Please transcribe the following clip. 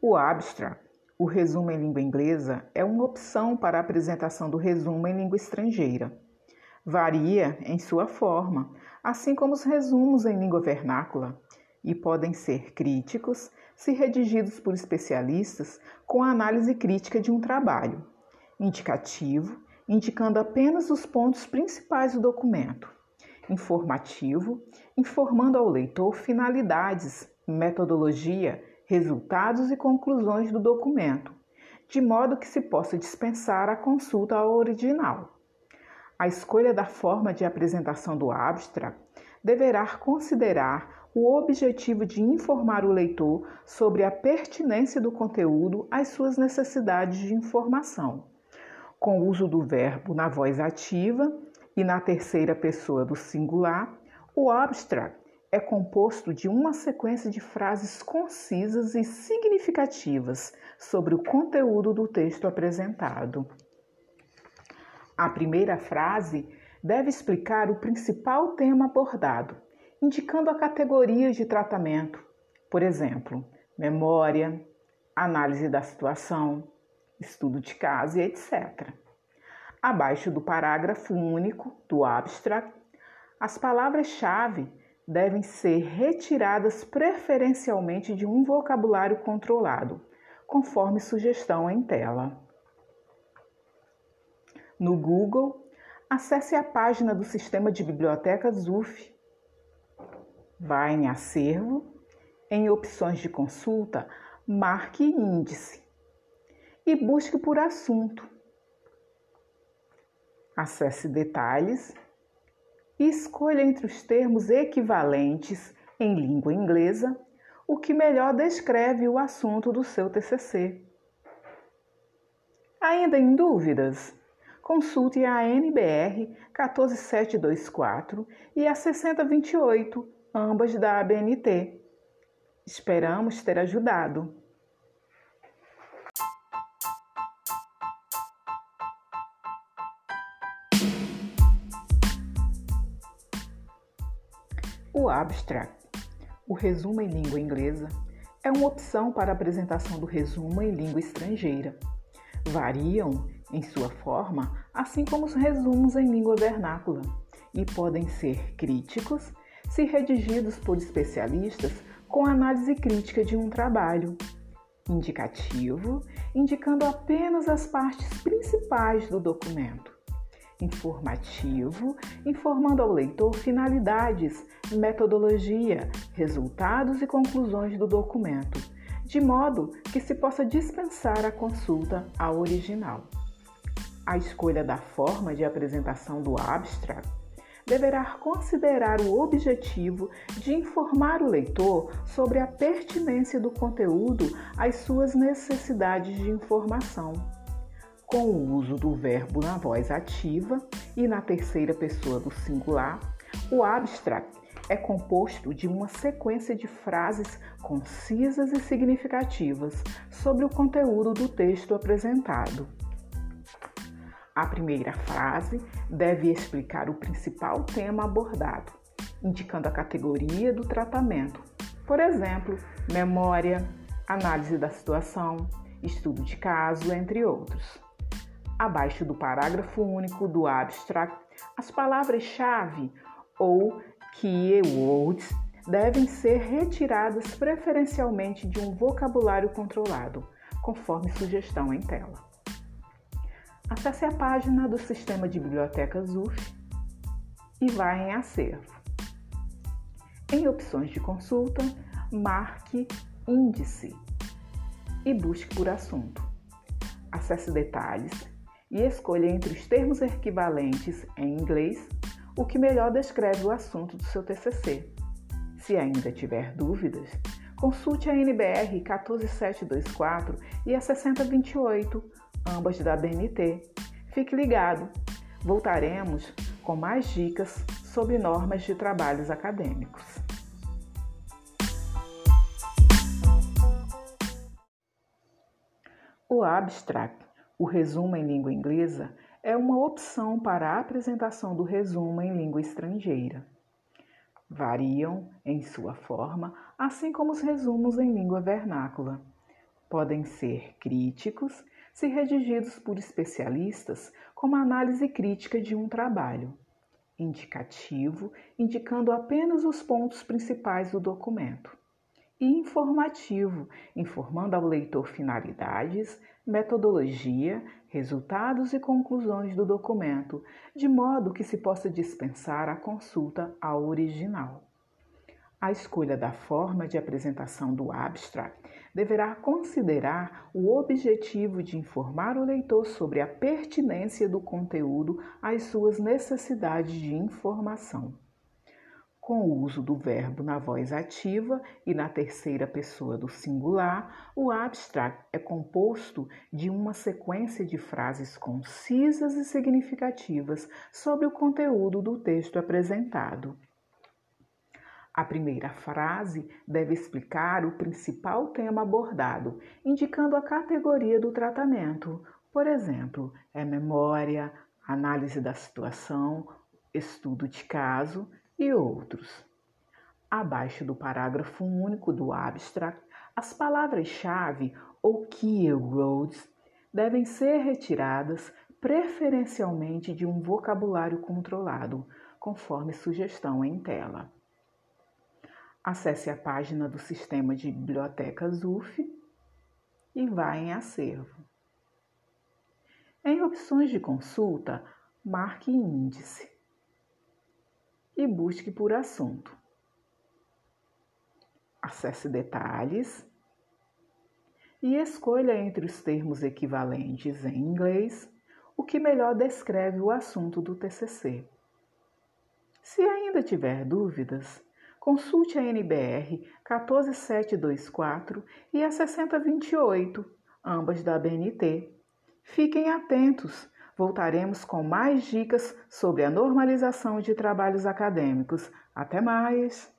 O abstract, o resumo em língua inglesa, é uma opção para a apresentação do resumo em língua estrangeira. Varia em sua forma, assim como os resumos em língua vernácula, e podem ser críticos se redigidos por especialistas com a análise crítica de um trabalho, indicativo, indicando apenas os pontos principais do documento, informativo, informando ao leitor finalidades, metodologia, resultados e conclusões do documento, de modo que se possa dispensar a consulta ao original. A escolha da forma de apresentação do abstract deverá considerar o objetivo de informar o leitor sobre a pertinência do conteúdo às suas necessidades de informação, com o uso do verbo na voz ativa e na terceira pessoa do singular. O abstract é composto de uma sequência de frases concisas e significativas sobre o conteúdo do texto apresentado. A primeira frase deve explicar o principal tema abordado, indicando a categoria de tratamento, por exemplo, memória, análise da situação, estudo de caso e etc. Abaixo do parágrafo único do abstract, as palavras-chave devem ser retiradas preferencialmente de um vocabulário controlado, conforme sugestão em tela. No Google, acesse a página do Sistema de Bibliotecas UF. Vá em Acervo, em Opções de Consulta, marque Índice e busque por assunto. Acesse Detalhes escolha entre os termos equivalentes em língua inglesa o que melhor descreve o assunto do seu TCC. Ainda em dúvidas? consulte a NBR 14724 e a 6028, ambas da ABNT. Esperamos ter ajudado. O abstract, o resumo em língua inglesa, é uma opção para a apresentação do resumo em língua estrangeira. Variam em sua forma, assim como os resumos em língua vernácula, e podem ser críticos se redigidos por especialistas com análise crítica de um trabalho. Indicativo, indicando apenas as partes principais do documento. Informativo, informando ao leitor finalidades, metodologia, resultados e conclusões do documento, de modo que se possa dispensar a consulta ao original. A escolha da forma de apresentação do abstract deverá considerar o objetivo de informar o leitor sobre a pertinência do conteúdo às suas necessidades de informação. Com o uso do verbo na voz ativa e na terceira pessoa do singular, o abstract é composto de uma sequência de frases concisas e significativas sobre o conteúdo do texto apresentado. A primeira frase deve explicar o principal tema abordado, indicando a categoria do tratamento, por exemplo, memória, análise da situação, estudo de caso, entre outros. Abaixo do parágrafo único do abstract, as palavras-chave ou keywords devem ser retiradas preferencialmente de um vocabulário controlado, conforme sugestão em tela. Acesse a página do Sistema de Bibliotecas UF e vá em Acervo. Em Opções de Consulta, marque Índice e busque por assunto. Acesse detalhes e escolha entre os termos equivalentes em inglês o que melhor descreve o assunto do seu TCC. Se ainda tiver dúvidas, consulte a NBR 14724 e a 6028 ambas da BNT. Fique ligado, voltaremos com mais dicas sobre normas de trabalhos acadêmicos. O abstract, o resumo em língua inglesa, é uma opção para a apresentação do resumo em língua estrangeira. Variam em sua forma, assim como os resumos em língua vernácula podem ser críticos se redigidos por especialistas, como análise crítica de um trabalho, indicativo, indicando apenas os pontos principais do documento, e informativo, informando ao leitor finalidades, metodologia, resultados e conclusões do documento, de modo que se possa dispensar a consulta ao original. A escolha da forma de apresentação do abstract deverá considerar o objetivo de informar o leitor sobre a pertinência do conteúdo às suas necessidades de informação. Com o uso do verbo na voz ativa e na terceira pessoa do singular, o abstract é composto de uma sequência de frases concisas e significativas sobre o conteúdo do texto apresentado. A primeira frase deve explicar o principal tema abordado, indicando a categoria do tratamento. Por exemplo, é memória, análise da situação, estudo de caso e outros. Abaixo do parágrafo único do abstract, as palavras-chave ou keywords devem ser retiradas preferencialmente de um vocabulário controlado, conforme sugestão em tela. Acesse a página do Sistema de Bibliotecas UF e vá em Acervo. Em opções de consulta, marque Índice e busque por assunto. Acesse Detalhes e escolha entre os termos equivalentes em inglês o que melhor descreve o assunto do TCC. Se ainda tiver dúvidas, Consulte a NBR 14724 e a 6028, ambas da BNT. Fiquem atentos, voltaremos com mais dicas sobre a normalização de trabalhos acadêmicos. Até mais!